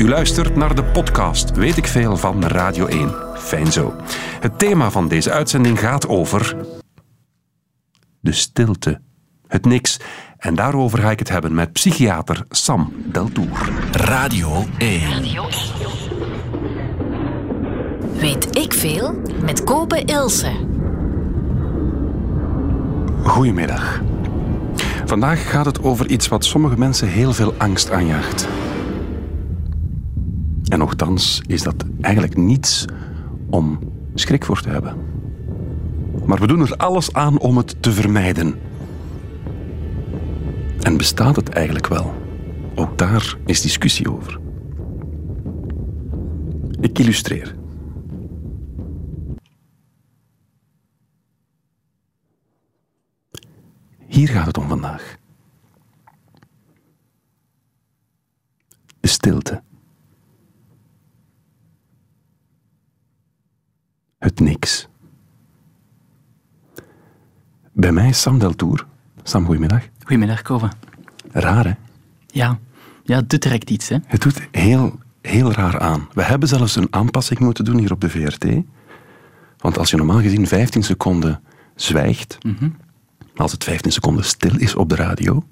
U luistert naar de podcast Weet ik veel van Radio 1. Fijn zo. Het thema van deze uitzending gaat over. de stilte. Het niks. En daarover ga ik het hebben met psychiater Sam Deltour. Radio 1. Weet ik veel met Kopen Ilse. Goedemiddag. Vandaag gaat het over iets wat sommige mensen heel veel angst aanjaagt. En nochtans is dat eigenlijk niets om schrik voor te hebben. Maar we doen er alles aan om het te vermijden. En bestaat het eigenlijk wel? Ook daar is discussie over. Ik illustreer. Hier gaat het om vandaag. De stilte. Het niks. Bij mij is Sam Deltour. Sam, goedemiddag. Goedemiddag, Kove. Raar, hè? Ja, ja het doet direct iets, hè? Het doet heel, heel raar aan. We hebben zelfs een aanpassing moeten doen hier op de VRT. Want als je normaal gezien 15 seconden zwijgt, als het 15 seconden stil is op de radio,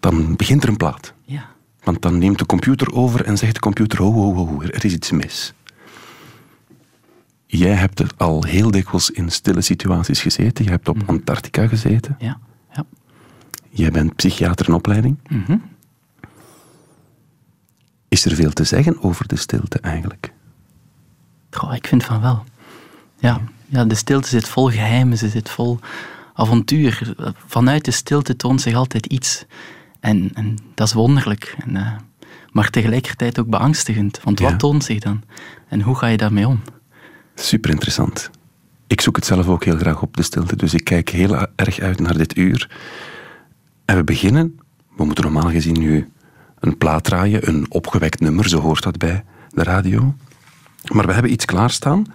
dan begint er een plaat. Ja. Want dan neemt de computer over en zegt de computer, ho, ho, ho, er is iets mis. Jij hebt er al heel dikwijls in stille situaties gezeten. Je hebt op Antarctica gezeten. Ja, ja. Jij bent psychiater in opleiding. Mhm. Is er veel te zeggen over de stilte eigenlijk? Goh, ik vind van wel. Ja, ja, de stilte zit vol geheimen, ze zit vol avontuur. Vanuit de stilte toont zich altijd iets. En, en dat is wonderlijk. En, eh, maar tegelijkertijd ook beangstigend. Want Ja. wat toont zich dan? En hoe ga je daarmee om? Super interessant. Ik zoek het zelf ook heel graag op, de stilte. Dus ik kijk heel erg uit naar dit uur. En we beginnen. We moeten normaal gezien nu een plaat draaien, een opgewekt nummer, zo hoort dat bij de radio. Maar we hebben iets klaarstaan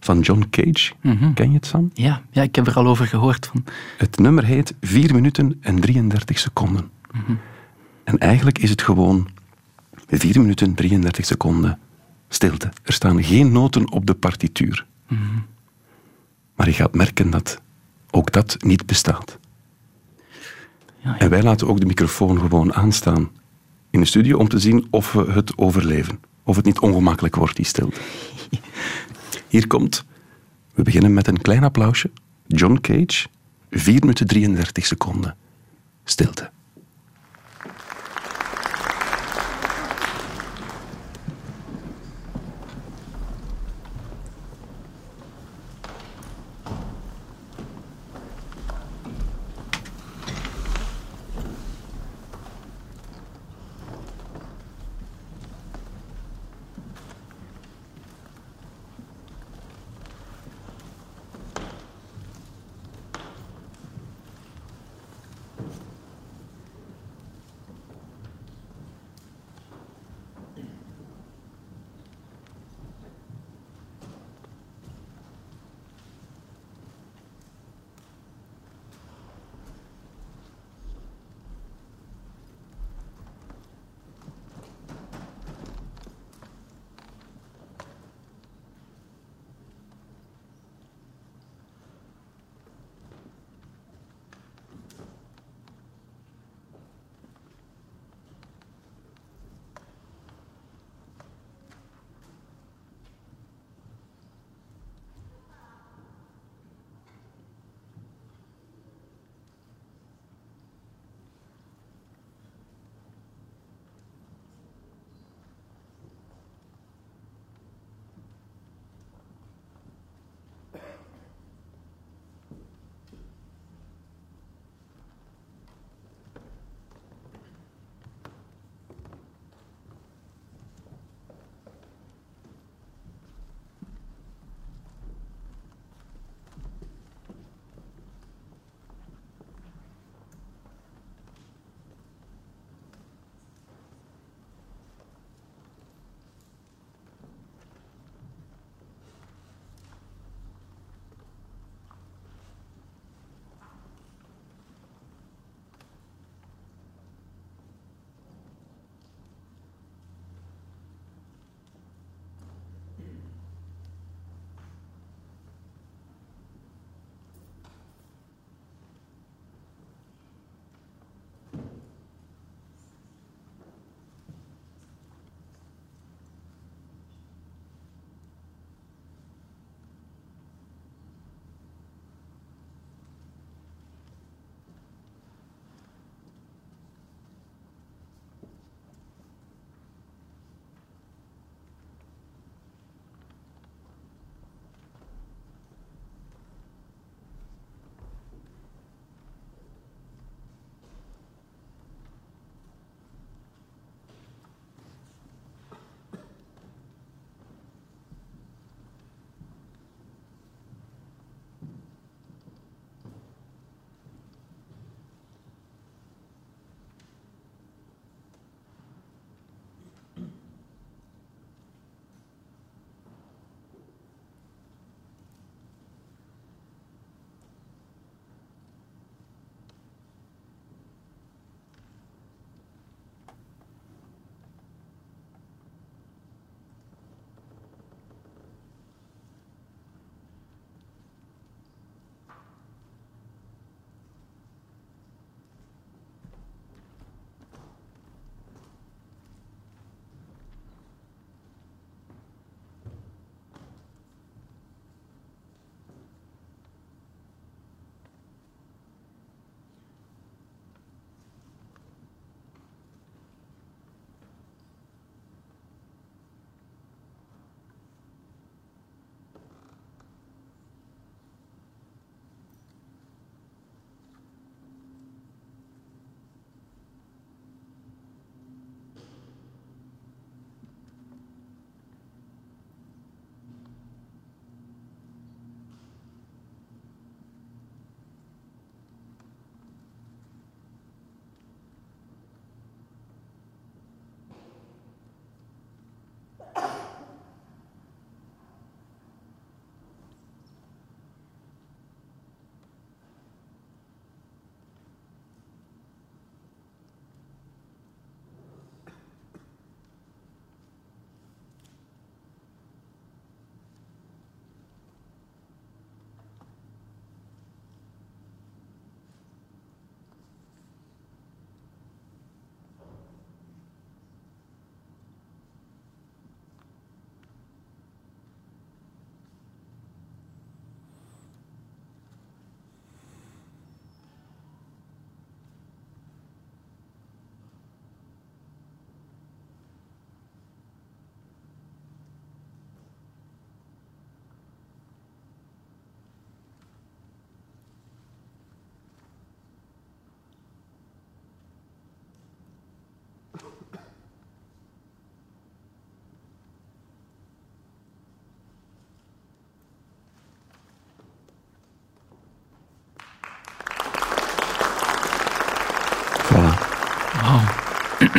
van John Cage. Ken je het, Sam? Ja, ja, ik heb er al over gehoord. Van, Het nummer heet 4 minuten en 33 seconden. En eigenlijk is het gewoon 4 minuten 33 seconden stilte. Er staan geen noten op de partituur. Maar je gaat merken dat ook dat niet bestaat. ja, En wij laten ook de microfoon gewoon aanstaan in de studio om te zien of we het overleven. Of het niet ongemakkelijk wordt, die stilte. Hier komt, we beginnen met een klein applausje. John Cage, 4 minuten 33 seconden. Stilte.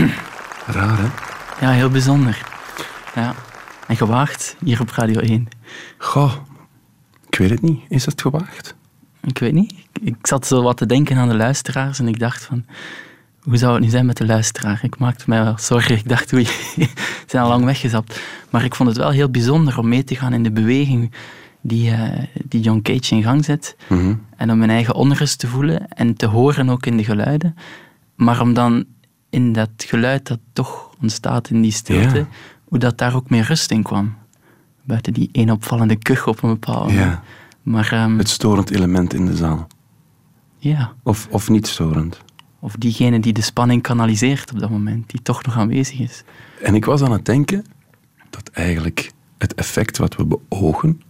Raar, hè? Ja, heel bijzonder. Ja. En gewaagd, hier op Radio 1. Goh, ik weet het niet. Is het gewaagd? Ik weet niet. Ik zat zo wat te denken aan de luisteraars en ik dacht van... Hoe zou het nu zijn met de luisteraar? Ik maakte mij wel zorgen. Ik dacht, oei, ze zijn al lang weggezapt. Maar ik vond het wel heel bijzonder om mee te gaan in de beweging die, eh, die John Cage in gang zet. Mhm. En om mijn eigen onrust te voelen en te horen ook in de geluiden. Maar om dan in dat geluid dat toch ontstaat in die stilte, Ja. hoe dat daar ook meer rust in kwam. Buiten die één opvallende kuch op een bepaald moment. Ja. Maar ehm, Het storend element in de zaal. ja, Of, of niet storend. of diegene die de spanning kanaliseert op dat moment, die toch nog aanwezig is. En ik was aan het denken dat eigenlijk het effect wat we beogen,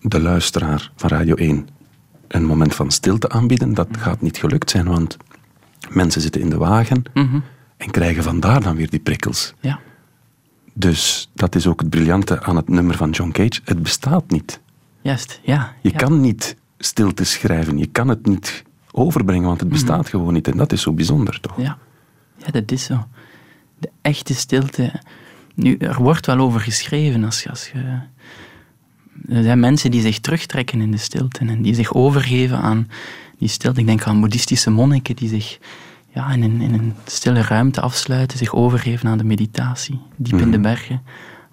de luisteraar van Radio 1, een moment van stilte aanbieden, dat gaat niet gelukt zijn, want mensen zitten in de wagen Mhm. En krijgen vandaar dan weer die prikkels. Ja, Dus dat is ook het briljante aan het nummer van John Cage. Het bestaat niet. juist. Ja, Je ja. kan niet stilte schrijven. Je kan het niet overbrengen, want het bestaat gewoon niet. En dat is zo bijzonder, toch? Ja. ja, dat is zo. De echte stilte. Nu, er wordt wel over geschreven. Als, als je, er zijn mensen die zich terugtrekken in de stilte en die zich overgeven aan die stilte. Ik denk aan boeddhistische monniken die zich ja, in, een, in een stille ruimte afsluiten, zich overgeven aan de meditatie, diep in de bergen.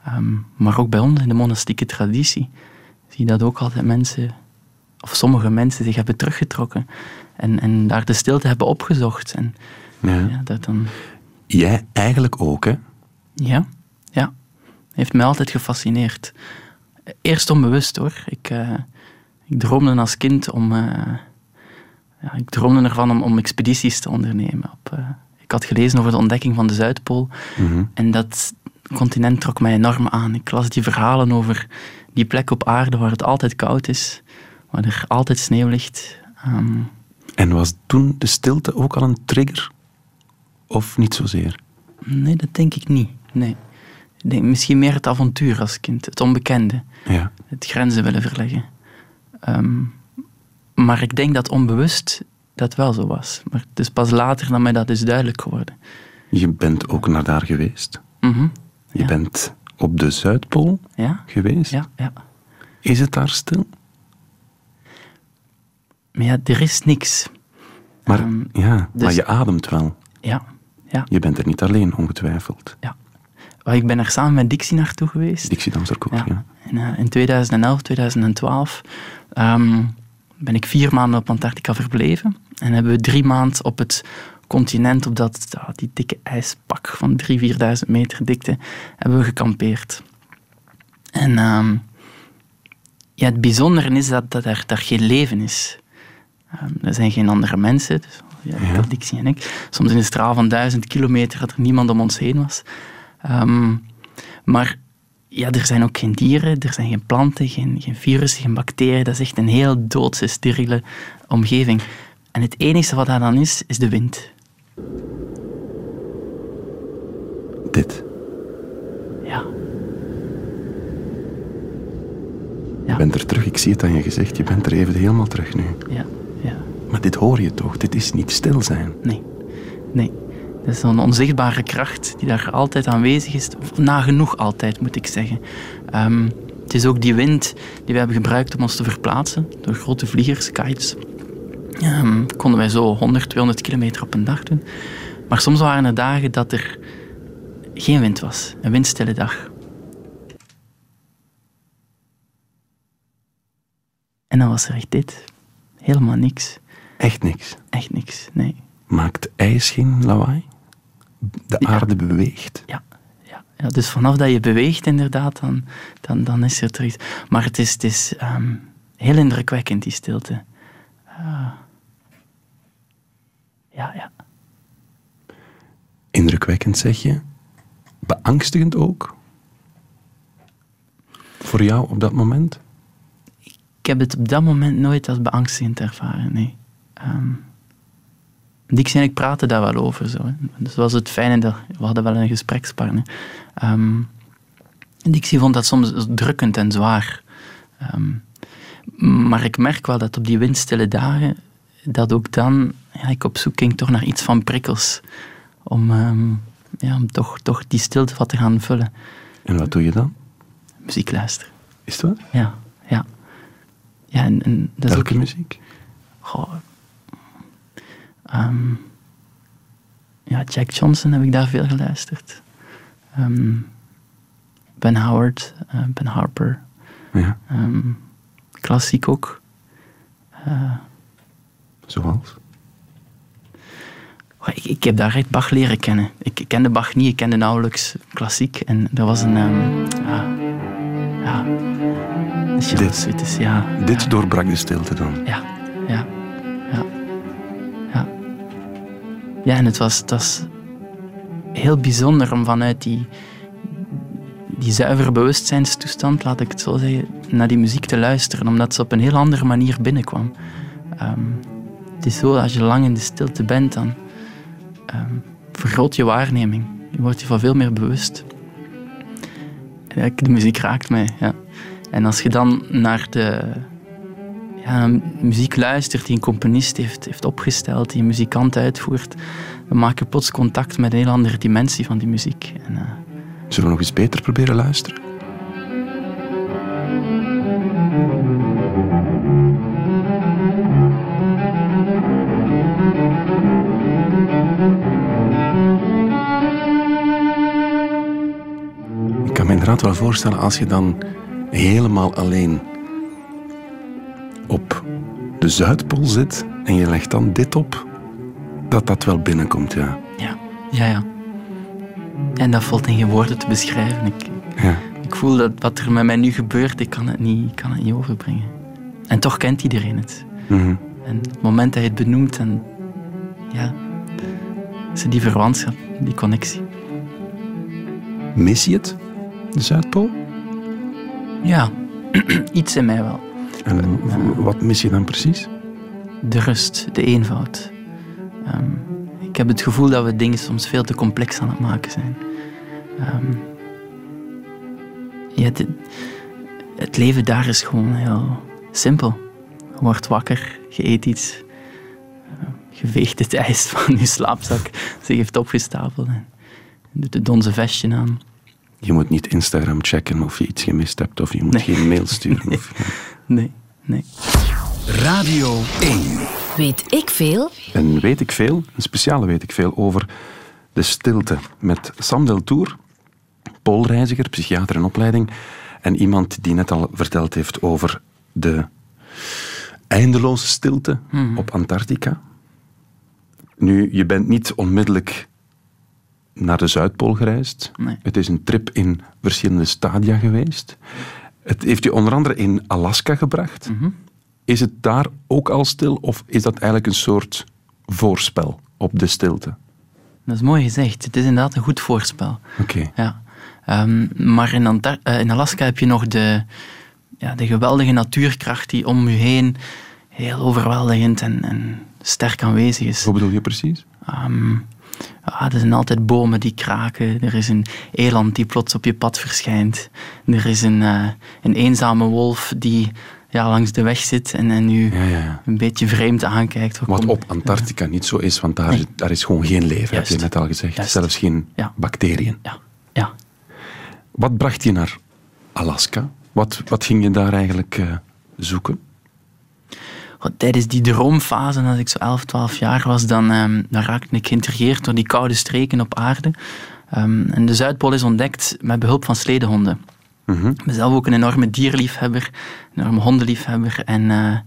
Ehm, maar ook bij ons in de monastieke traditie zie je dat ook altijd mensen, of sommige mensen, zich hebben teruggetrokken en, en daar de stilte hebben opgezocht. En Ja. ja, dat dan... Jij eigenlijk ook, hè? Ja, ja. Heeft mij altijd gefascineerd. Eerst onbewust hoor. Ik, eh, ik droomde als kind om. eh, ja, ik droomde ervan om, om expedities te ondernemen. Op, eh, ik had gelezen over de ontdekking van de Zuidpool. Mhm. En dat continent trok mij enorm aan. Ik las die verhalen over die plek op aarde waar het altijd koud is, waar er altijd sneeuw ligt. Ehm, En was toen de stilte ook al een trigger? Of niet zozeer? nee, dat denk ik niet. Nee. Ik denk misschien meer het avontuur als kind, het onbekende. Ja. het grenzen willen verleggen. Ehm, maar ik denk dat onbewust dat wel zo was. Maar het is pas later dat mij dat is duidelijk geworden. Je bent ook naar daar geweest. Mhm. Je Ja. bent op de Zuidpool Ja, geweest. ja, ja. Is het daar stil? Maar ja, er is niks. Maar, Ehm, ja, dus- maar je ademt wel. Ja, ja, Je bent er niet alleen, ongetwijfeld. ja. Ik ben er samen met Dixie naartoe geweest. Dixie Damserkoek, ja. Ja. In, eh, in 2011, 2012 ehm, ben ik vier maanden op Antarctica verbleven. En hebben we drie maanden op het continent, op dat, die dikke ijspak van 3.000, 4.000 meter dikte, hebben we gekampeerd. En ehm, ja, het bijzondere is dat, dat er, daar geen leven is. Ehm, er zijn geen andere mensen, dus, ja, Ja. enkel Dixie en ik. Soms in een straal van duizend kilometer dat er niemand om ons heen was. Ehm, maar ja, er zijn ook geen dieren, er zijn geen planten, geen, geen virussen, geen bacteriën. Dat is echt een heel doodse, steriele omgeving. En het enige wat daar dan is, is de wind. Dit. Ja. Je bent er terug. Ik zie het aan je gezicht. Je bent er even helemaal terug nu. Ja, ja. Maar dit hoor je toch? Dit is niet stil zijn. Nee, nee. Dat is zo'n onzichtbare kracht die daar altijd aanwezig is. Nagenoeg altijd, moet ik zeggen. Ehm, het is ook die wind die we hebben gebruikt om ons te verplaatsen. Door grote vliegers, kites. Ehm, konden wij zo 100, 200 kilometer op een dag doen. Maar soms waren er dagen dat er geen wind was. Een windstille dag. En dan was er echt dit. Helemaal niks. Echt niks. Echt niks, nee. Maakt ijs geen lawaai? De Ja. aarde beweegt. Ja, ja, ja, dus vanaf dat je beweegt inderdaad, dan, dan, dan is er iets. Maar het is, het is ehm, heel indrukwekkend, die stilte. Ah. ja, ja. Indrukwekkend zeg je. Beangstigend ook. Voor jou op dat moment? Ik heb het op dat moment nooit als beangstigend ervaren, nee. Ehm Dixie en ik praten daar wel over. Zo, hè. Dus dat was het fijne, dat we hadden wel een gesprekspartner. Ehm Dixie vond dat soms drukkend en zwaar. Ehm, maar ik merk wel dat op die windstille dagen, dat ook dan ja, ik op zoek ging toch naar iets van prikkels. Om, ehm, ja, om toch, toch die stilte wat te gaan vullen. En wat doe je dan? Muziek luisteren. Is waar? Ja, ja. Ja, en, en dat is Welke ook... muziek? Goh, ehm, ja, Jack Johnson heb ik daar veel geluisterd. Ehm, ben Howard, eh, Ben Harper. Ja, ehm, klassiek ook. Eh, zoals? ik, ik heb daar echt Bach leren kennen. Ik kende Bach niet, ik kende nauwelijks klassiek. En er was een... ja, ja, Dit. ja, Dit doorbrak de stilte dan. Ja, Ja, en het was, het heel bijzonder om vanuit die, die zuivere bewustzijnstoestand, laat ik het zo zeggen, naar die muziek te luisteren, omdat ze op een heel andere manier binnenkwam. Ehm, het is zo, als je lang in de stilte bent, dan ehm, vergroot je waarneming. Je wordt je van veel meer bewust. De muziek raakt mij, ja. En als je dan naar de, ja, muziek luistert die een componist heeft, heeft opgesteld, die een muzikant uitvoert, maak je plots contact met een heel andere dimensie van die muziek. En, eh, Zullen we nog eens beter proberen luisteren? Ik kan me inderdaad wel voorstellen als je dan helemaal alleen de Zuidpool zit en je legt dan dit op, dat dat wel binnenkomt, ja. ja, ja, ja. En dat valt in geen woorden te beschrijven. Ik, ja. ik voel dat wat er met mij nu gebeurt, ik kan het niet, ik kan het niet overbrengen. En toch kent iedereen het. Mhm. En op het moment dat je het benoemt, en ja, is die verwantschap, die connectie. Mis je het, de Zuidpool? Ja, iets in mij wel. En wat mis je dan precies? De rust, de eenvoud. Ehm, ik heb het gevoel dat we dingen soms veel te complex aan het maken zijn. Ehm, ja, dit- het leven daar is gewoon heel simpel. Je wordt wakker, je eet iets, eh, je veegt het ijs van je slaapzak, ze heeft opgestapeld en doet het donze vestje aan. Je moet niet Instagram checken of je iets gemist hebt, of je moet Nee. geen mail sturen. Of, Nee, nee. Radio 1. Weet ik veel? En weet ik veel, een speciale weet ik veel, over de stilte. Met Sam Deltour, poolreiziger, psychiater in opleiding. En iemand die net al verteld heeft over de eindeloze stilte op Antarctica. Nu, je bent niet onmiddellijk naar de Zuidpool gereisd. Nee. Het is een trip in verschillende stadia geweest. Het heeft je onder andere in Alaska gebracht. Is het daar ook al stil of is dat eigenlijk een soort voorspel op de stilte? Dat is mooi gezegd. Het is inderdaad een goed voorspel. Oké. Ja. Ehm, maar in, Antar- eh, in Alaska heb je nog de, ja, de geweldige natuurkracht die om je heen heel overweldigend en, en sterk aanwezig is. Wat bedoel je precies? Ehm, ja, er zijn altijd bomen die kraken. Er is een eland die plots op je pad verschijnt. Er is een, eh, een eenzame wolf die ja, langs de weg zit en, en u Ja, ja, ja. een beetje vreemd aankijkt. Wat op Antarctica niet zo is, want daar, Nee. is, daar is gewoon geen leven, Juist. heb je net al gezegd. Juist. Zelfs geen bacteriën. Ja, ja. Wat bracht je naar Alaska? Wat, wat ging je daar eigenlijk eh, zoeken? Tijdens die droomfase, als ik zo 11, 12 jaar was, dan, ehm, dan raakte ik geïntrigeerd door die koude streken op aarde. Ehm, en de Zuidpool is ontdekt met behulp van sledehonden. Mhm. Ik ben zelf ook een enorme dierliefhebber, een enorme hondenliefhebber. En eh,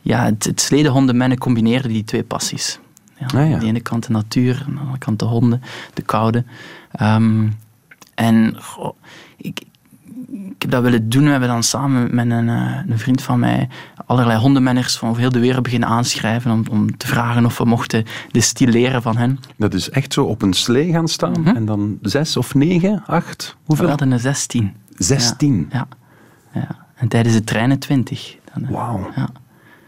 ja, het, het sledehondenmennen combineerde die twee passies. Ja, Ah, ja. Aan de ene kant de natuur, aan de andere kant de honden, de koude. Ehm, en goh, ik, ik heb dat willen doen. We hebben dan samen met een, eh, een vriend van mij allerlei hondenmenners van over heel de wereld beginnen aanschrijven om, om te vragen of we mochten destilleren van hen. Dat is echt zo op een slee gaan staan Mhm. en dan zes of negen, acht? We Hoeveel? hadden er 16. Zestien. Ja, ja. En tijdens de treinen 20. Dan, eh, Wauw. Ja.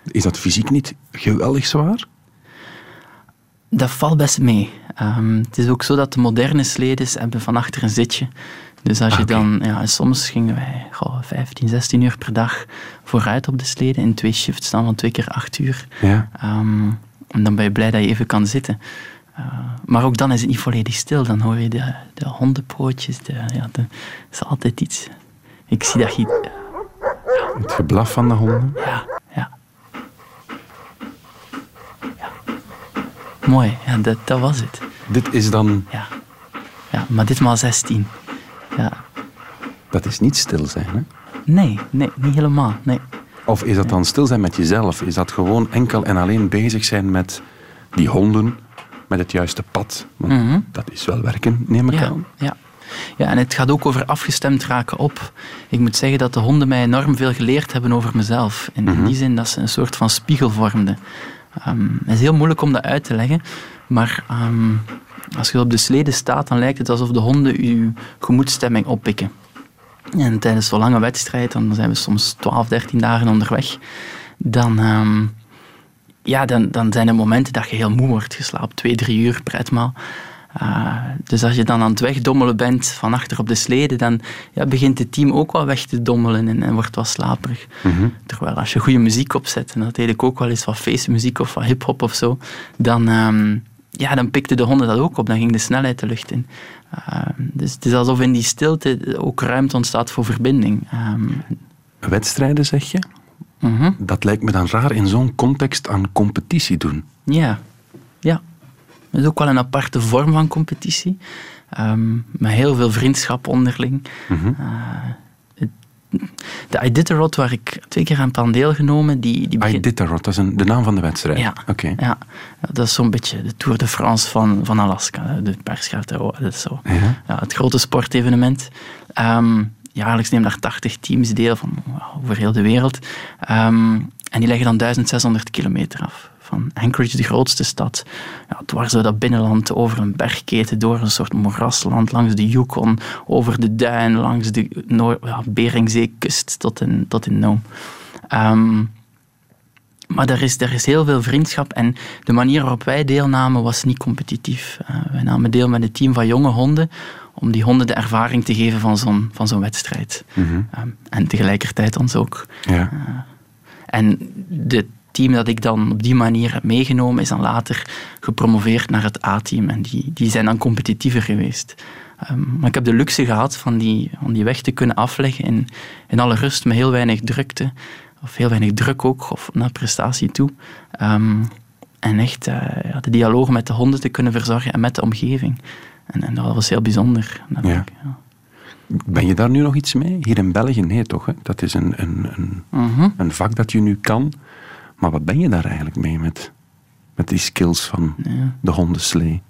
Is dat fysiek niet geweldig zwaar? Dat valt best mee. Ehm, het is ook zo dat de moderne sledes hebben van achter een zitje. Dus als je Ah, dan, ja, soms gingen wij goh, 15, 16 uur per dag vooruit op de slede in twee shifts dan van twee keer acht uur. Ja. Ehm, en dan ben je blij dat je even kan zitten. maar ook dan is het niet volledig stil. Dan hoor je de, de hondenpootjes. De, ja, de, is altijd iets. Ik zie dat je... Het geblaf van de honden. Ja, ja. ja. Mooi, ja, dat, dat was het. Dit is dan... Ja. ja, maar ditmaal 16. Ja. Dat is niet stil zijn, hè? Nee, nee, niet helemaal. Nee. Of is dat dan stil zijn met jezelf? Is dat gewoon enkel en alleen bezig zijn met die honden, met het juiste pad? Want Mhm. dat is wel werken, neem ik Ja, aan. ja. ja, en het gaat ook over afgestemd raken op. Ik moet zeggen dat de honden mij enorm veel geleerd hebben over mezelf. In, in die zin dat ze een soort van spiegel vormden. Ehm, het is heel moeilijk om dat uit te leggen, maar ehm, als je op de slede staat, dan lijkt het alsof de honden je gemoedstemming oppikken. En tijdens zo'n lange wedstrijd, dan zijn we soms 12, 13 dagen onderweg, dan, ehm, ja, dan, dan zijn er momenten dat je heel moe wordt. Je slaapt twee, drie uur per etmaal. Uh, dus als je dan aan het wegdommelen bent van achter op de slede, dan ja, begint het team ook wel weg te dommelen en, en wordt wat slaperig. Terwijl als je goede muziek opzet, en dat deed ik ook wel eens, wat feestmuziek of wat hip-hop of zo, dan, ehm, ja, dan pikten de honden dat ook op. Dan ging de snelheid de lucht in. Uh, dus het is alsof in die stilte ook ruimte ontstaat voor verbinding. Um, Wedstrijden, zeg je? Mhm. Dat lijkt me dan raar in zo'n context aan competitie doen. Ja, ja. Dat is ook wel een aparte vorm van competitie. Um, met heel veel vriendschap onderling. Mhm. Uh, het, de Iditarod, waar ik twee keer aan heb deelgenomen, die, die begint... Iditarod, dat is een, de naam van de wedstrijd? Ja. Okay. ja. Dat is zo'n beetje de Tour de France van, van Alaska. De pers gaat er, dat is zo. Ja. Ja, het grote sportevenement. Um, jaarlijks nemen daar 80 teams deel van over heel de wereld. Um, en die leggen dan 1600 kilometer af. Van Anchorage, de grootste stad, ja, dwars door dat binnenland, over een bergketen, door een soort moerasland, langs de Yukon, over de duin, langs de Noor ja, Beringzeekust tot in, tot in Nome. Um, maar er is, er is heel veel vriendschap en de manier waarop wij deelnamen was niet competitief. Uh, wij namen deel met een team van jonge honden om die honden de ervaring te geven van zo'n, van zo'n wedstrijd. Mm -hmm. um, en tegelijkertijd ons ook. Ja. Uh, en de team dat ik dan op die manier heb meegenomen, is dan later gepromoveerd naar het A-team. En die, die zijn dan competitiever geweest. Um, maar ik heb de luxe gehad van die, om die weg te kunnen afleggen in, in alle rust, met heel weinig drukte. Of heel weinig druk ook, of naar prestatie toe. Um, en echt uh, ja, de dialoog met de honden te kunnen verzorgen en met de omgeving. En, en dat was heel bijzonder. Ja. Ik, ja. Ben je daar nu nog iets mee? Hier in België? Nee, toch? Hè? Dat is een, een, een, Mhm. uh -huh. een vak dat je nu kan. Maar wat ben je daar eigenlijk mee met, met die skills van ja. de hondenslee?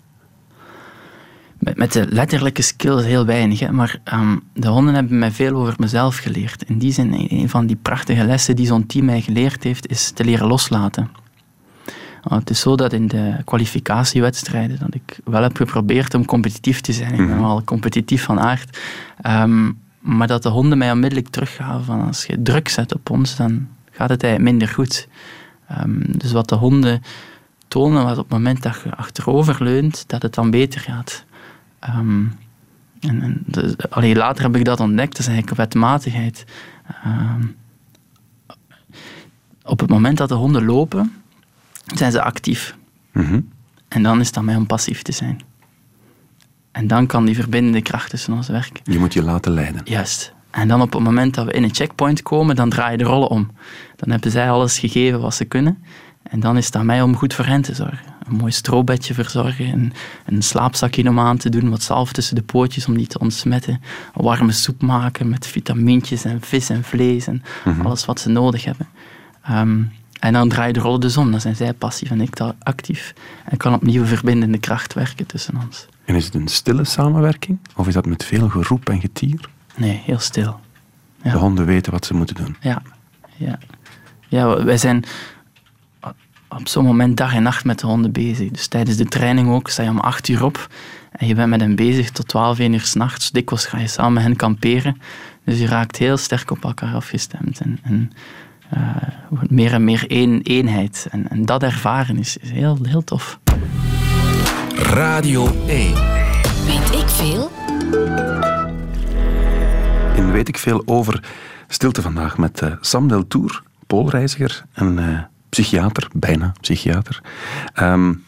Met, met, de letterlijke skills heel weinig, hè? maar um, de honden hebben mij veel over mezelf geleerd. In die zin, een van die prachtige lessen die zo'n team mij geleerd heeft, is te leren loslaten. Uh, het is zo dat in de kwalificatiewedstrijden, dat ik wel heb geprobeerd om competitief te zijn. Ik ben wel competitief van aard. Um, maar dat de honden mij onmiddellijk teruggaven van als je druk zet op ons, dan gaat het eigenlijk minder goed. Um, dus wat de honden tonen, was op het moment dat je achterover leunt, dat het dan beter gaat. Um, en, en dus, allee, later heb ik dat ontdekt, dat is eigenlijk wetmatigheid. Um, op het moment dat de honden lopen, zijn ze actief. Mm -hmm. En dan is het aan mij om passief te zijn. En dan kan die verbindende kracht tussen ons werken. Je moet je laten leiden. Juist. En dan op het moment dat we in een checkpoint komen, dan draai je de rollen om. Dan hebben zij alles gegeven wat ze kunnen. En dan is het aan mij om goed voor hen te zorgen. Een mooi strobedje verzorgen, een, een slaapzakje om aan te doen, wat zalf tussen de pootjes om die te ontsmetten. Een warme soep maken met vitamintjes en vis en vlees en mm -hmm. alles wat ze nodig hebben. Um, en dan draai je de rollen dus om. Dan zijn zij passief en ik actief. En kan opnieuw verbindende kracht werken tussen ons. En is het een stille samenwerking? Of is dat met veel geroep en getier? Nee, heel stil. Ja. De honden weten wat ze moeten doen. Ja, ja. ja wij zijn op zo'n moment dag en nacht met de honden bezig. Dus tijdens de training ook sta je om acht uur op en je bent met hen bezig tot twaalf, één uur s'nachts. Dikwijls ga je samen met hen kamperen. Dus je raakt heel sterk op elkaar afgestemd. En, en uh, meer en meer één eenheid. En, en dat ervaren is, is heel, heel tof. Radio 1. Weet ik veel? Weet ik veel over stilte vandaag met uh, Sam Deltour, poolreiziger en uh, psychiater, bijna psychiater. Um,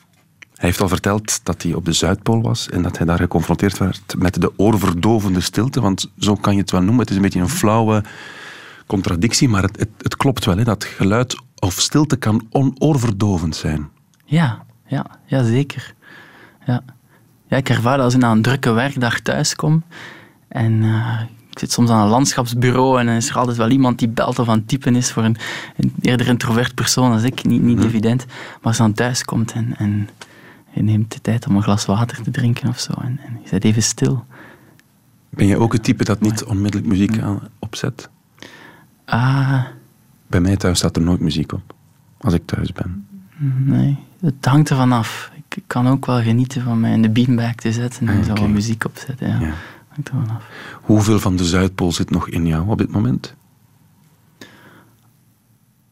Hij heeft al verteld dat hij op de Zuidpool was en dat hij daar geconfronteerd werd met de oorverdovende stilte. Want zo kan je het wel noemen. Het is een beetje een flauwe contradictie, maar het, het, klopt wel. Hè, dat geluid of stilte kan onoorverdovend zijn. Ja, ja, ja zeker. Ja. ja, ik ervaar dat als ik na een drukke werkdag thuis kom en uh, ik zit soms aan een landschapsbureau en dan is er altijd wel iemand die belt of aan het typen is voor een, een eerder introvert persoon als ik, niet, niet hmm. evident. Maar als je dan thuis komt en, en je neemt de tijd om een glas water te drinken of zo en, en je zit even stil. Ben je ook het type dat niet onmiddellijk muziek aan opzet? Ah. Bij mij thuis staat er nooit muziek op, als ik thuis ben. Nee, het hangt ervan af. Ik kan ook wel genieten van mij in de beanbag te zetten en ah, zo wat muziek opzetten. Ja. ja. Hangt. Hoeveel van de Zuidpool zit nog in jou op dit moment?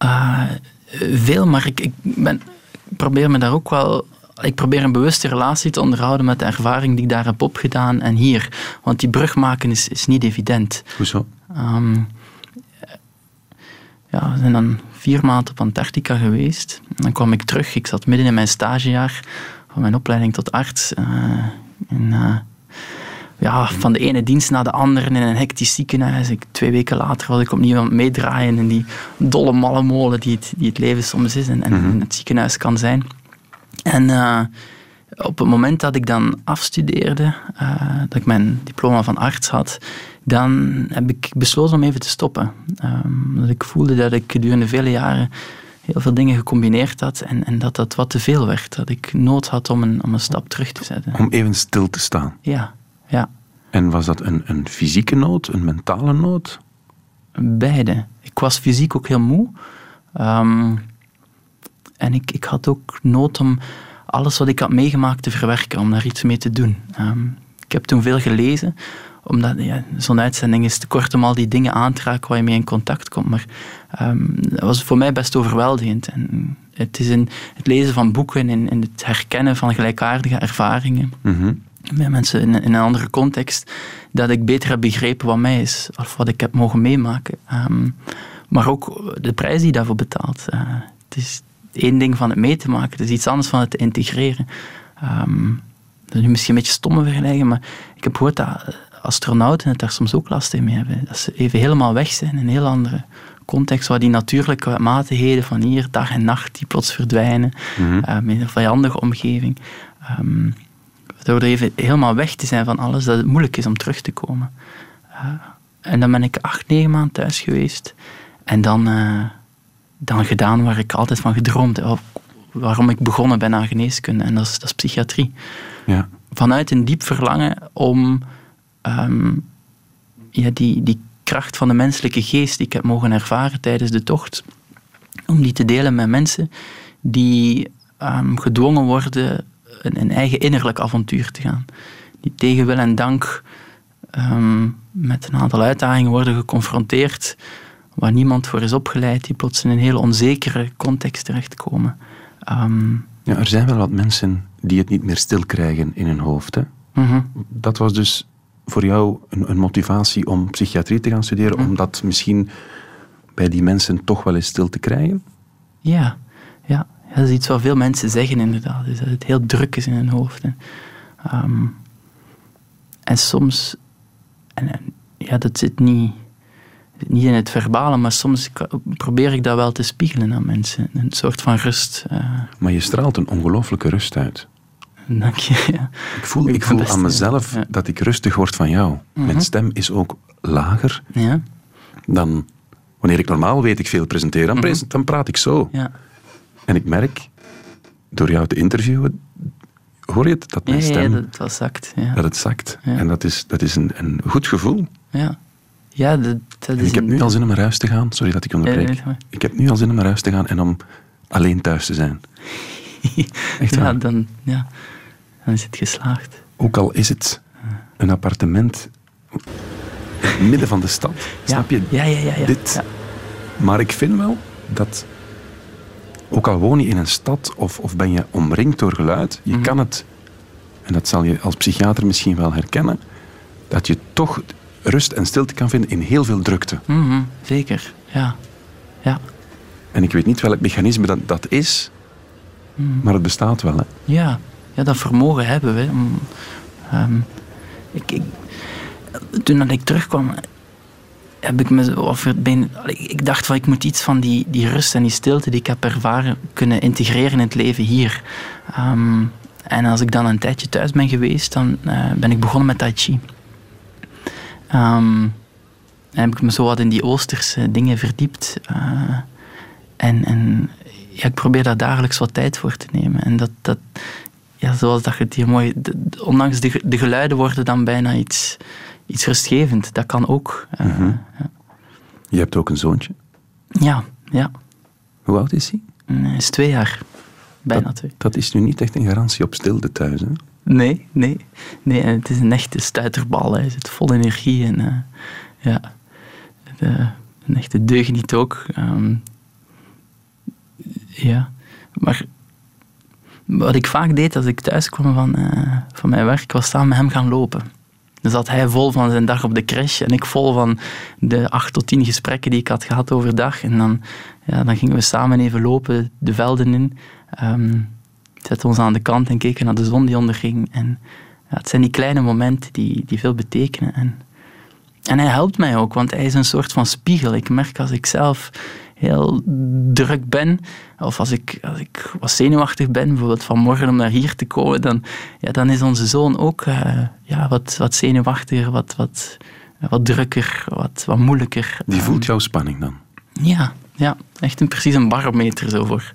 Uh, veel, maar ik, ik, ben, ik probeer me daar ook wel ik probeer een bewuste relatie te onderhouden met de ervaring die ik daar heb opgedaan en hier. Want die brug maken is, is niet evident. Hoezo? Um, ja, we zijn dan vier maanden op Antarctica geweest. En dan kwam ik terug. Ik zat midden in mijn stagejaar van mijn opleiding tot arts. Uh, en, uh, ja, van de ene dienst naar de andere in een hectisch ziekenhuis. Ik, twee weken later was ik opnieuw aan het meedraaien in die dolle malle molen die het, die het leven soms is en, en mhm. het ziekenhuis kan zijn. En uh, op het moment dat ik dan afstudeerde, dat ik mijn diploma van arts had, dan heb ik besloten om even te stoppen. Um, ik voelde dat ik gedurende vele jaren heel veel dingen gecombineerd had en, en dat dat wat te veel werd. Dat ik nood had om een, om een stap terug te zetten. Om even stil te staan? Ja, ja. En was dat een, een fysieke nood, een mentale nood? Beide. Ik was fysiek ook heel moe. Um, en ik, ik had ook nood om alles wat ik had meegemaakt te verwerken, om daar iets mee te doen. Um, ik heb toen veel gelezen, omdat ja, zo'n uitzending is te kort om al die dingen aan te raken waar je mee in contact komt. Maar um, dat was voor mij best overweldigend. En het is in het lezen van boeken en in, het herkennen van gelijkaardige ervaringen. Mm Met mensen in, in, een andere context, dat ik beter heb begrepen wat mij is, of wat ik heb mogen meemaken. Um, maar ook de prijs die je daarvoor betaalt. Uh, het is één ding van het mee te maken, het is iets anders van het te integreren. Um, dat is nu misschien een beetje stomme vergelijking, maar ik heb gehoord dat astronauten het daar soms ook last mee hebben. Dat ze even helemaal weg zijn in een heel andere context, waar die natuurlijke matigheden van hier, dag en nacht, die plots verdwijnen, mm in een vijandige omgeving. Um, door even helemaal weg te zijn van alles, dat het moeilijk is om terug te komen. Uh, en dan ben ik acht, negen maanden thuis geweest. En dan, uh, dan gedaan waar ik altijd van gedroomd heb. Waarom ik begonnen ben aan geneeskunde. En dat is, dat is psychiatrie. Ja. Vanuit een diep verlangen om um, ja, die, die kracht van de menselijke geest die ik heb mogen ervaren tijdens de tocht, om die te delen met mensen die um, gedwongen worden een, een, eigen innerlijk avontuur te gaan. Die tegen wil en dank um, met een aantal uitdagingen worden geconfronteerd waar niemand voor is opgeleid, die plots in een heel onzekere context terechtkomen. Um, ja, er zijn wel wat mensen die het niet meer stil krijgen in hun hoofd. Hè? Mhm. Dat was dus voor jou een, een motivatie om psychiatrie te gaan studeren, mm. om dat misschien bij die mensen toch wel eens stil te krijgen? Ja, ja. Dat is iets wat veel mensen zeggen inderdaad, dat het heel druk is in hun hoofd. En, ehm, en soms, en, ja, dat zit niet, niet in het verbale, maar soms probeer ik dat wel te spiegelen aan mensen. Een soort van rust. Uh. Maar je straalt een ongelooflijke rust uit. Dank je. Ja. Ik voel, ik voel aan mezelf dat ik rustig word van jou. Mijn mhm. stem is ook lager ja. dan wanneer ik normaal weet ik veel presenteren. Dan, mhm. dan praat ik zo. Ja. En ik merk, door jou te interviewen, hoor je het, dat mijn stem... dat het zakt. Dat het zakt. En dat is, dat is een, een goed gevoel. Ja. Ja, dat, dat is ik heb nu al zin om naar huis te gaan. Sorry dat ik onderbreek. ik heb nu al zin om naar huis te gaan en om alleen thuis te zijn. Echt ja, dan, ja, dan is het geslaagd. Ook al is het een appartement in het midden van de stad. Snap je? Ja, ja, ja. ja, Dit. Maar ik vind wel dat, ook al woon je in een stad of, of ben je omringd door geluid, je mhm. kan het, en dat zal je als psychiater misschien wel herkennen, dat je toch rust en stilte kan vinden in heel veel drukte. Mm Zeker, ja. ja. En ik weet niet welk mechanisme dat, dat is, Mhm. Maar het bestaat wel, hè? Ja, ja, dat vermogen hebben we. Ehm, ik, ik, toen ik terugkwam, heb ik me of ben, ik dacht van ik moet iets van die, die rust en die stilte die ik heb ervaren kunnen integreren in het leven hier. Ehm, en als ik dan een tijdje thuis ben geweest, dan uh, ben ik begonnen met Tai Chi. Um, en heb ik me zo wat in die Oosterse dingen verdiept. Uh, en en ja, ik probeer daar dagelijks wat tijd voor te nemen. En dat, dat ja, zoals dat je het hier mooi... De, ondanks de, de geluiden worden dan bijna iets, iets rustgevend. Dat kan ook. Uh, mm ja. Je hebt ook een zoontje? Ja, ja. Hoe oud is hij? Hij is twee jaar. Bijna dat, twee. Dat is nu niet echt een garantie op stilte thuis, hè? Nee, nee. nee het is een echte stuiterbal. Hij zit vol energie en... Uh, ja, de, een echte deugniet ook. Um, ja, maar wat ik vaak deed als ik thuis kwam van, uh, van mijn werk, was samen met hem gaan lopen. Dan zat hij vol van zijn dag op de crash en ik vol van de acht tot tien gesprekken die ik had gehad overdag. En dan, ja, dan gingen we samen even lopen, de velden in. Um, zetten ons aan de kant en keken naar de zon die onderging. En ja, het zijn die kleine momenten die, die veel betekenen. En, en hij helpt mij ook, want hij is een soort van spiegel. Ik merk als ik zelf heel druk ben, of als ik, als ik wat zenuwachtig ben, bijvoorbeeld vanmorgen om naar hier te komen, dan, ja, dan is onze zoon ook uh, ja, wat, wat zenuwachtiger, wat, wat, wat drukker, wat, wat moeilijker. Die voelt jouw spanning dan? Ja, ja echt een, precies een barometer zo voor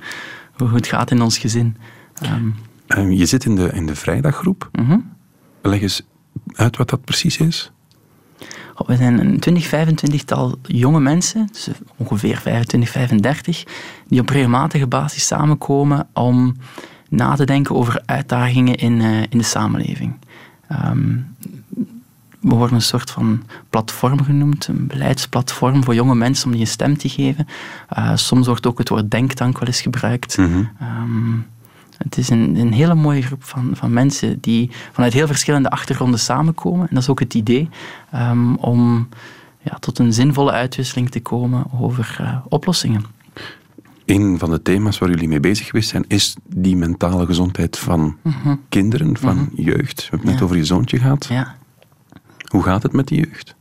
hoe het gaat in ons gezin. Um, um, je zit in de, in de vrijdaggroep. Mm -hmm. Leg eens uit wat dat precies is. Oh, we zijn een 20, 25 tal jonge mensen, dus ongeveer 25, 35, die op regelmatige basis samenkomen om na te denken over uitdagingen in, uh, in de samenleving. Um, we worden een soort van platform genoemd, een beleidsplatform voor jonge mensen om die een stem te geven. Uh, soms wordt ook het woord denktank wel eens gebruikt. Mm -hmm. um, het is een, een, hele mooie groep van, van mensen die vanuit heel verschillende achtergronden samenkomen. En dat is ook het idee um, om ja, tot een zinvolle uitwisseling te komen over uh, oplossingen. Een van de thema's waar jullie mee bezig geweest zijn, is die mentale gezondheid van mm -hmm. kinderen, van Mhm. jeugd. We hebben het net over je zoontje gehad. Ja. Hoe gaat het met die jeugd?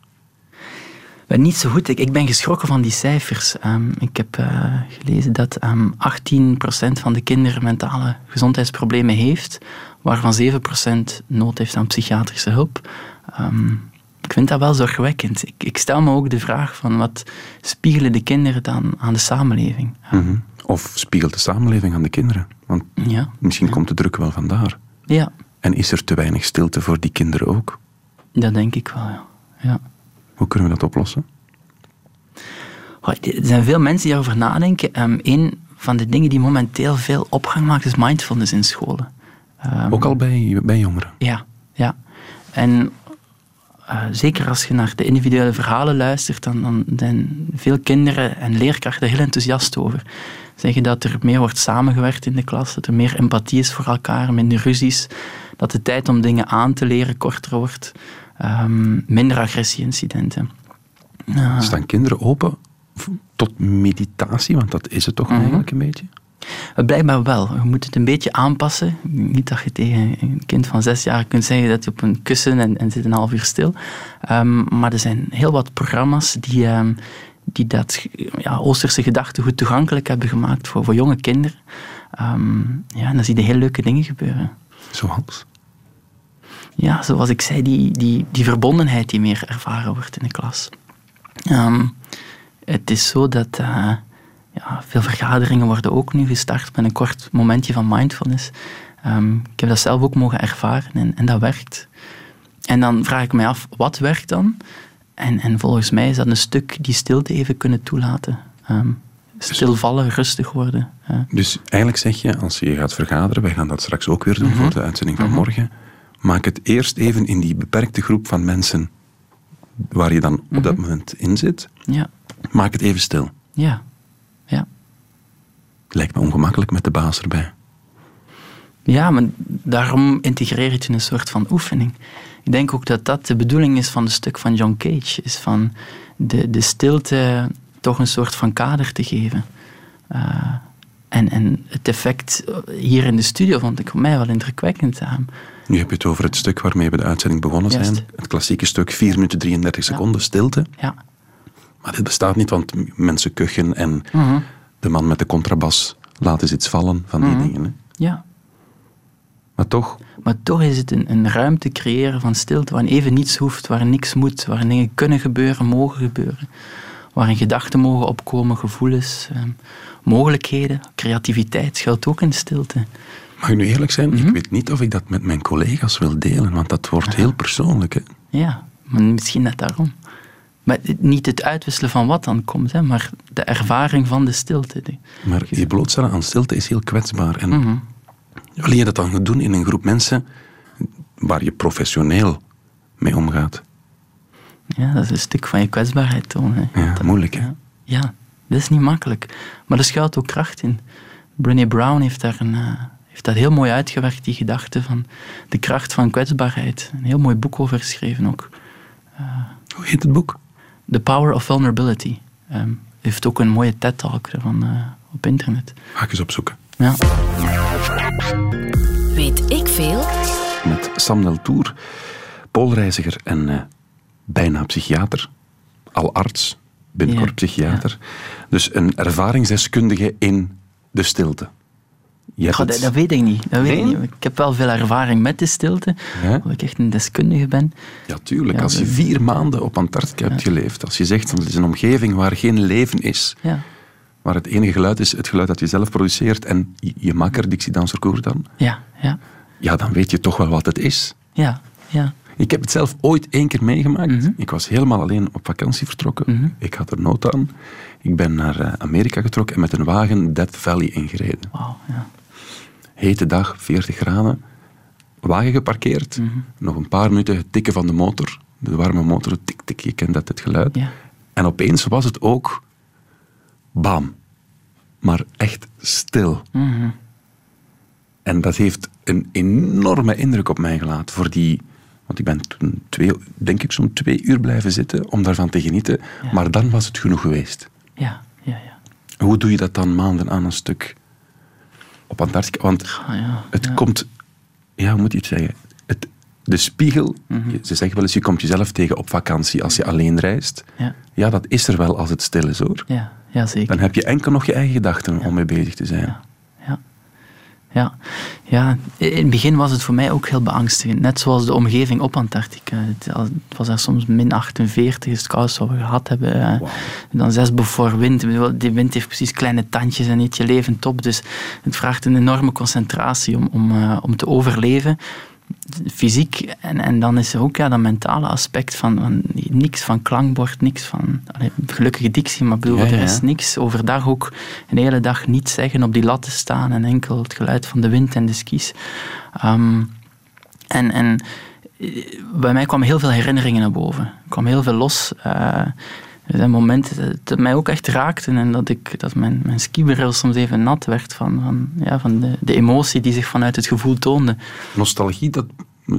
Maar niet zo goed. Ik, ik ben geschrokken van die cijfers. Ehm, ik heb eh, gelezen dat ehm 18% van de kinderen mentale gezondheidsproblemen heeft, waarvan 7% nood heeft aan psychiatrische hulp. Ehm, ik vind dat wel zorgwekkend. Ik, ik stel me ook de vraag van wat spiegelen de kinderen dan aan de samenleving? Mhm. Of spiegelt de samenleving aan de kinderen? Want Ja, misschien komt de druk wel vandaar. ja, En is er te weinig stilte voor die kinderen ook? dat denk ik wel. Ja. ja. Hoe kunnen we dat oplossen? Er zijn veel mensen die daarover nadenken. Um, een van de dingen die momenteel veel opgang maakt, is mindfulness in scholen. Um, Ook al bij, bij jongeren. Ja, ja. En uh, zeker als je naar de individuele verhalen luistert, dan, dan zijn veel kinderen en leerkrachten heel enthousiast over. Zeggen dat er meer wordt samengewerkt in de klas, dat er meer empathie is voor elkaar, minder ruzies, dat de tijd om dingen aan te leren korter wordt, um, minder agressieincidenten. Uh, Staan kinderen open tot meditatie? Want dat is het toch Mhm. eigenlijk een beetje? Uh, Blijkbaar wel. Je moet het een beetje aanpassen. Niet dat je tegen een kind van zes jaar kunt zeggen dat je op een kussen en, en zit een half uur stil. Um, maar er zijn heel wat programma's die, um, die dat ja, Oosterse gedachtegoed toegankelijk hebben gemaakt voor, voor jonge kinderen. Um, ja, en dan zie je heel leuke dingen gebeuren. Zoals? Ja, zoals ik zei, die, die, die verbondenheid die meer ervaren wordt in de klas. Um, het is zo dat uh, ja, veel vergaderingen worden ook nu gestart met een kort momentje van mindfulness. Um, ik heb dat zelf ook mogen ervaren en, en dat werkt. En dan vraag ik mij af, wat werkt dan? En, en volgens mij is dat een stuk die stilte even kunnen toelaten. Um, stilvallen, rustig worden. Dus eigenlijk zeg je, als je gaat vergaderen, wij gaan dat straks ook weer doen Mhm. voor de uitzending van morgen, maak het eerst even in die beperkte groep van mensen waar je dan op dat moment in zit, Ja, maak het even stil. ja, ja. Lijkt me ongemakkelijk met de baas erbij. Ja, maar daarom integreer je het in een soort van oefening. Ik denk ook dat dat de bedoeling is van het stuk van John Cage. Is van de, de stilte toch een soort van kader te geven. Uh, En, en het effect hier in de studio vond ik voor mij wel indrukwekkend. Uh, nu heb je het over het stuk waarmee we de uitzending begonnen Juist. zijn. Het klassieke stuk 4 minuten 33 seconden stilte. ja. Maar dit bestaat niet, want mensen kuchen en Mhm. de man met de contrabas laat eens iets vallen van die Mhm. dingen. Hè. ja, Maar toch, Maar toch is het een, een ruimte creëren van stilte, waarin even niets hoeft, waar niks moet, waarin dingen kunnen gebeuren, mogen gebeuren. Waarin gedachten mogen opkomen, gevoelens, ehm, mogelijkheden, creativiteit schuilt ook in stilte. mag ik nu eerlijk zijn, Mhm. ik weet niet of ik dat met mijn collega's wil delen, want dat wordt heel persoonlijk. Hè. Ja, maar misschien net daarom. Maar niet het uitwisselen van wat dan komt, hè, maar de ervaring van de stilte. Maar je blootstellen aan stilte is heel kwetsbaar. En Mhm. Wil je dat dan doen in een groep mensen waar je professioneel mee omgaat? Ja, dat is een stuk van je kwetsbaarheid tonen. Ja, Dat- moeilijk hè. Ja, ja, dat is niet makkelijk. Maar er schuilt ook kracht in. Brené Brown heeft daar, een, eh, heeft dat heel mooi uitgewerkt, die gedachte van de kracht van kwetsbaarheid. Een heel mooi boek over geschreven ook. Hoe heet het boek? The Power of Vulnerability. Ehm heeft ook een mooie TED-talk ervan eh, op internet. Ga ik eens opzoeken. Ja. Weet ik veel? Met Sam Deltour, poolreiziger en eh, bijna psychiater. Al arts, binnenkort Ja, psychiater. Dus een ervaringsdeskundige in de stilte. Je hebt Goh, dat, het- dat weet ik niet. Dat weet ik, Nee? niet. ik heb wel veel ervaring met de stilte, Ja? omdat ik echt een deskundige ben. Ja, tuurlijk. Ja, als je dat- vier maanden op Antarctica hebt geleefd, als je zegt dat het is een omgeving waar geen leven is, Ja, waar het enige geluid is het geluid dat je zelf produceert en je, je makker, Dixie Danser dan, ja, ja, ja, dan weet je toch wel wat het is. ja, ja. Ik heb het zelf ooit één keer meegemaakt. Mhm. Ik was helemaal alleen op vakantie vertrokken. Mhm. Ik had er nood aan. Ik ben naar eh, Amerika getrokken en met een wagen Death Valley ingereden. Wauw, ja. Hete dag, 40 graden. Wagen geparkeerd. Mhm. Nog een paar minuten het tikken van de motor. De warme motor, tik, tik, je kent dat, het geluid. Ja. En opeens was het ook... Bam. Maar echt stil. Mhm. En dat heeft een enorme indruk op mij gelaten. Voor die, want ik ben toen twee, denk ik zo'n twee uur blijven zitten om daarvan te genieten. Ja. Maar dan was het genoeg geweest. Ja, ja, ja. Hoe doe je dat dan maanden aan een stuk op Antarctica? Want ja, het ja. komt, ja, hoe moet je het zeggen? Het, de spiegel, Mhm. ze zeggen wel eens, je komt jezelf tegen op vakantie als je alleen reist. Ja, Ja, dat is er wel als het stil is hoor. ja, ja zeker. Dan heb je enkel nog je eigen gedachten om mee bezig te zijn. Ja, ja. Ja. ja, in het begin was het voor mij ook heel beangstigend. Net zoals de omgeving op Antarctica. Het was daar soms min 48, is het koudste wat we gehad hebben. eh. Wauw. Dan zes voor wind. Die wind heeft precies kleine tandjes en eet je levend op. Dus het vraagt een enorme concentratie om, om, eh, om te overleven. Fysiek. En, en dan is er ook ja, dat mentale aspect van, van niks van klankbord, niks van allee, gelukkige dictie, maar bedoel, Ja, er ja. is niks. Overdag ook een hele dag niet zeggen, op die lat te staan en enkel het geluid van de wind en de skis. Ehm, en, en eh, bij mij kwamen heel veel herinneringen naar boven. Er kwam heel veel los. Eh, er zijn momenten dat mij ook echt raakten en dat, ik, dat mijn, mijn skibril soms even nat werd van, van, ja, van de, de emotie die zich vanuit het gevoel toonde. Nostalgie, dat,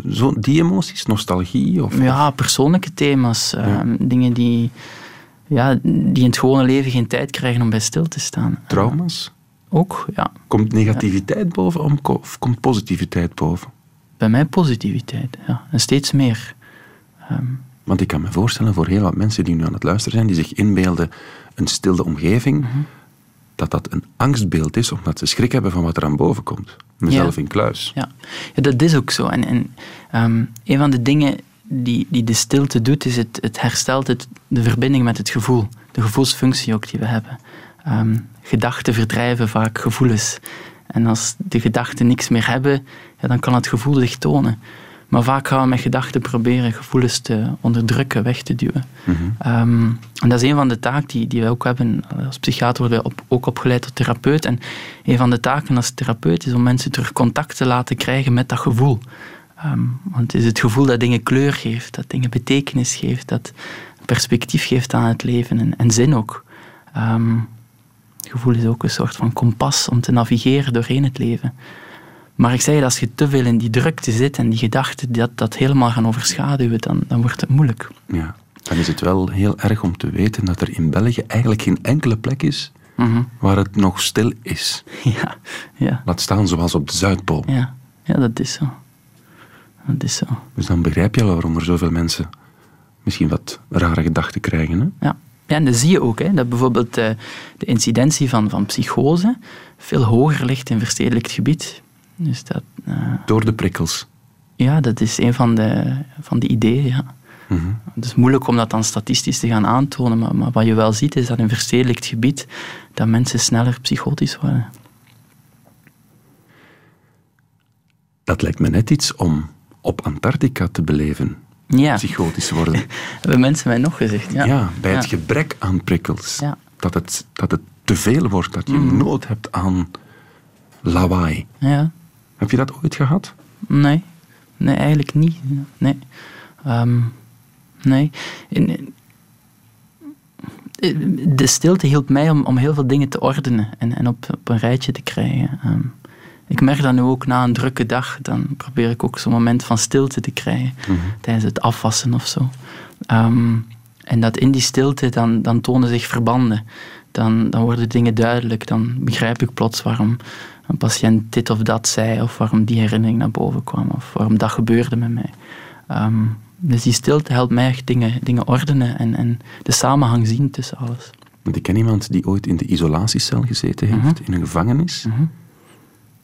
zo, die emoties, nostalgie? Of, Ja, persoonlijke thema's. ehm, dingen die, ja, die in het gewone leven geen tijd krijgen om bij stil te staan. trauma's? Ook, ja. Komt negativiteit boven of komt positiviteit boven? Bij mij positiviteit, ja. En steeds meer. Ehm, Want ik kan me voorstellen voor heel wat mensen die nu aan het luisteren zijn, die zich inbeelden een stilde omgeving, Mhm. dat dat een angstbeeld is, omdat ze schrik hebben van wat er aan boven komt. Mezelf Ja. in kluis. Ja, ja dat is ook zo. En, en ehm, een van de dingen die, die de stilte doet, is het, het herstelt het, de verbinding met het gevoel. De gevoelsfunctie ook die we hebben. Ehm, gedachten verdrijven vaak gevoelens. En als de gedachten niks meer hebben, ja, dan kan het gevoel zich tonen. Maar vaak gaan we met gedachten proberen gevoelens te onderdrukken, weg te duwen. Mhm. Ehm, en dat is een van de taken die, die wij ook hebben. Als psychiater worden wij op, ook opgeleid tot therapeut. En een van de taken als therapeut is om mensen terug contact te laten krijgen met dat gevoel. Ehm, want het is het gevoel dat dingen kleur geeft, dat dingen betekenis geeft, dat perspectief geeft aan het leven en, en zin ook. Ehm, het gevoel is ook een soort van kompas om te navigeren doorheen het leven. Maar ik zeg, als je te veel in die drukte zit en die gedachten dat, dat helemaal gaan overschaduwen, dan, dan wordt het moeilijk. Ja. Dan is het wel heel erg om te weten dat er in België eigenlijk geen enkele plek is Mhm. waar het nog stil is. Ja, ja, Laat staan zoals op de Zuidpool. ja. Ja, dat is zo. Dat is zo. Dus dan begrijp je al waarom er zoveel mensen misschien wat rare gedachten krijgen. Hè? Ja. ja, en dat zie je ook, hè, dat bijvoorbeeld eh, de incidentie van, van psychose veel hoger ligt in verstedelijkt gebied. Dus dat, eh, Door de prikkels. ja, dat is een van de, van de ideeën, ja. Mhm. Het is moeilijk om dat dan statistisch te gaan aantonen, maar, maar wat je wel ziet is dat in verstedelijkt gebied dat mensen sneller psychotisch worden. Dat lijkt me net iets om op Antarctica te beleven. Ja, Psychotisch worden. hebben mensen mij nog gezegd. Ja, Ja, bij het gebrek aan prikkels. Ja. Dat, het, dat het te veel wordt, dat je Mhm. nood hebt aan lawaai. Ja, Heb je dat ooit gehad? nee. Nee, eigenlijk niet. Nee. Ehm, nee. In- in- de stilte hielp mij om, om heel veel dingen te ordenen en, en op, op een rijtje te krijgen. Ehm, ik merk dat nu ook na een drukke dag, dan probeer ik ook zo'n moment van stilte te krijgen tijdens het afwassen of zo. Ehm, en dat in die stilte, dan, dan tonen zich verbanden. Dan, dan worden dingen duidelijk. Dan begrijp ik plots waarom een patiënt dit of dat zei, of waarom die herinnering naar boven kwam, of waarom dat gebeurde met mij. Ehm, dus die stilte helpt mij echt dingen, dingen ordenen en, en de samenhang zien tussen alles. Want ik ken iemand die ooit in de isolatiecel gezeten heeft, Mhm. in een gevangenis.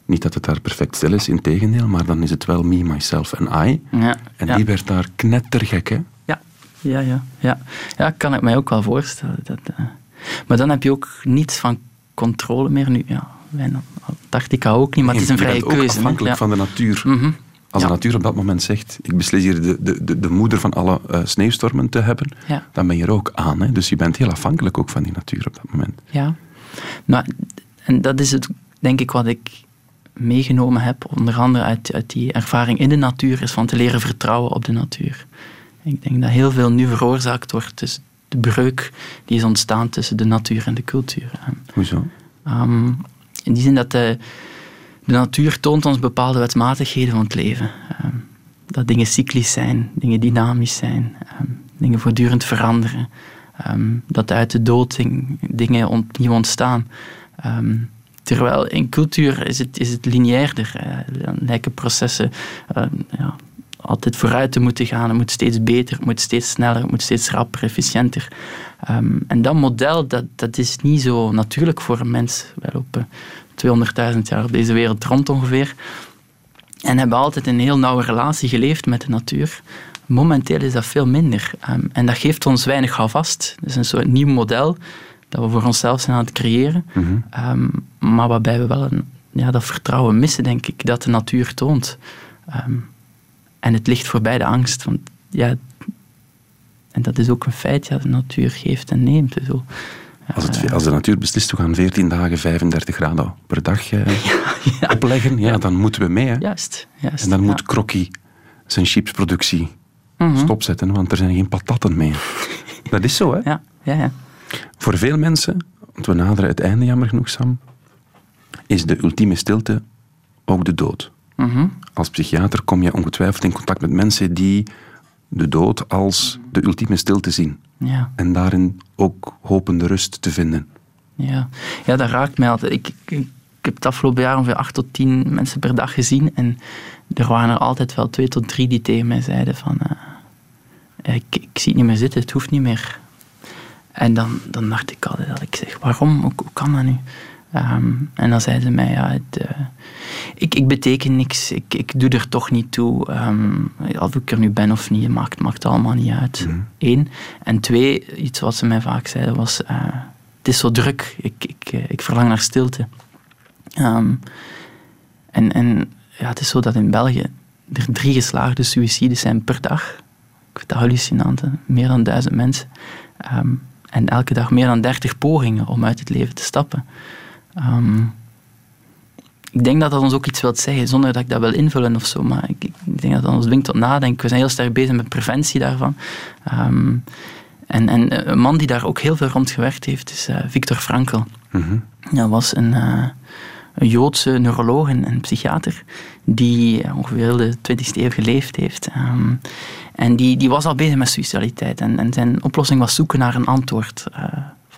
Niet dat het daar perfect stil is, integendeel, maar dan is het wel me, myself en I. Ja, En ja. die werd daar knettergek, hè? Ja, ja, ja. Ja, ja kan ik mij ook wel voorstellen. Dat, eh, maar dan heb je ook niets van controle meer nu. Ja, in Antarctica ook niet, maar het is een Je vrije bent ook keuze. afhankelijk van de natuur. Mhm. Als Ja. de natuur op dat moment zegt, ik beslis hier de, de, de, de moeder van alle eh, sneeuwstormen te hebben, Ja. dan ben je er ook aan. Hè? Dus je bent heel afhankelijk ook van die natuur op dat moment. Ja, maar, en dat is het, denk ik, wat ik meegenomen heb, onder andere uit, uit die ervaring in de natuur, is van te leren vertrouwen op de natuur. Ik denk dat heel veel nu veroorzaakt wordt, dus de breuk die is ontstaan tussen de natuur en de cultuur. Hoezo? Ehm, in die zin dat de, de natuur toont ons bepaalde wetmatigheden van het leven. Ehm, dat dingen cyclisch zijn, dingen dynamisch zijn, ehm, dingen voortdurend veranderen. Ehm, dat uit de dood ding- dingen opnieuw ontstaan. Terwijl in cultuur is het, is het lineairder. eh, dan lijken processen ehm, ja, altijd vooruit te moeten gaan. Het moet steeds beter, het moet steeds sneller, het moet steeds rapper, efficiënter. Ehm, en dat model, dat, dat is niet zo natuurlijk voor een mens. Wij lopen 200.000 jaar op deze wereld rond ongeveer. En hebben altijd een heel nauwe relatie geleefd met de natuur. Momenteel is dat veel minder. Ehm, en dat geeft ons weinig houvast. Het is een soort nieuw model dat we voor onszelf zijn aan het creëren. Ehm, maar waarbij we wel een, ja, dat vertrouwen missen, denk ik, dat de natuur toont. Ehm, en het ligt voorbij de angst. Want ja, en dat is ook een feit, ja, de natuur geeft en neemt. Zo. Als, het, als de natuur beslist, we gaan 14 dagen 35 graden per dag eh, ja, opleggen, ja, dan moeten we mee. Hè? juist, juist. En dan moet Krokkie zijn chipsproductie Mhm. stopzetten, want er zijn geen patatten meer. dat is zo, hè? Ja, ja, ja. Voor veel mensen, want we naderen het einde jammer genoeg, Sam, is de ultieme stilte ook de dood. Mhm. Als psychiater kom je ongetwijfeld in contact met mensen die de dood als de ultieme stilte zien. ja. En daarin ook hopende rust te vinden. Ja, ja dat raakt mij altijd. Ik, ik, ik heb het afgelopen jaar ongeveer acht tot tien mensen per dag gezien. En er waren er altijd wel twee tot drie die tegen mij zeiden van... eh, ik, ik zie het niet meer zitten, het hoeft niet meer. En dan, dan dacht ik altijd dat ik zeg, waarom? Hoe, hoe kan dat nu? Ehm, en dan zeiden ze mij, ja, het, eh, ik, ik beteken niks, ik, ik doe er toch niet toe. Ehm, of ik er nu ben of niet, maakt, maakt allemaal niet uit. Eén. En twee, iets wat ze mij vaak zeiden was, eh, het is zo druk, ik, ik, eh, ik verlang naar stilte. Ehm, en, en ja, het is zo dat in België er drie geslaagde suïcides zijn per dag. Ik vind dat hallucinant, meer dan duizend mensen. En elke dag meer dan dertig pogingen om uit het leven te stappen. Ehm, ik denk dat dat ons ook iets wil zeggen, zonder dat ik dat wil invullen of zo. Maar ik, ik denk dat dat ons dwingt tot nadenken. We zijn heel sterk bezig met preventie daarvan. Ehm, en, en een man die daar ook heel veel rond gewerkt heeft, is eh, Viktor Frankl. Dat was een, eh, een Joodse neuroloog en, en psychiater die eh, ongeveer de 20e eeuw geleefd heeft. Ehm, en die, die was al bezig met suicidaliteit. En, en zijn oplossing was zoeken naar een antwoord. eh,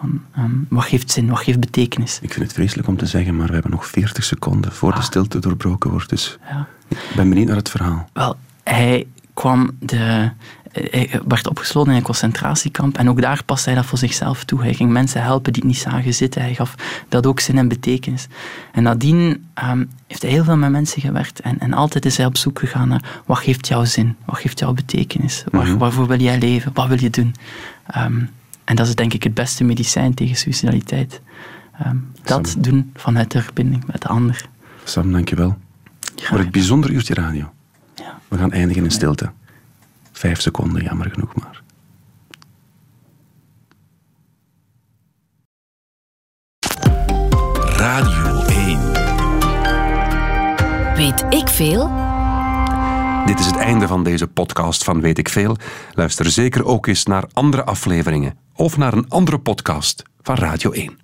Van, ehm, wat geeft zin, wat geeft betekenis? Ik vind het vreselijk om te zeggen, maar we hebben nog 40 seconden voor de Ah. stilte doorbroken wordt. Dus Ja. ik ben benieuwd naar het verhaal. Wel, hij kwam de... Hij werd opgesloten in een concentratiekamp en ook daar paste hij dat voor zichzelf toe. Hij ging mensen helpen die het niet zagen zitten. Hij gaf dat ook zin en betekenis. En nadien ehm, heeft hij heel veel met mensen gewerkt en, en altijd is hij op zoek gegaan naar wat geeft jouw zin, wat geeft jouw betekenis, Waar, Mhm. waarvoor wil jij leven, wat wil je doen. Ehm, en dat is denk ik het beste medicijn tegen suicidaliteit. Ehm, dat Sam. doen vanuit de verbinding met de ander. Sam, dankjewel. Graag Voor het bijzonder uurtje radio. Ja. We gaan eindigen in stilte. Vijf seconden, jammer genoeg maar. Radio 1. Weet ik veel? Dit is het einde van deze podcast van Weet ik Veel. Luister zeker ook eens naar andere afleveringen of naar een andere podcast van Radio 1.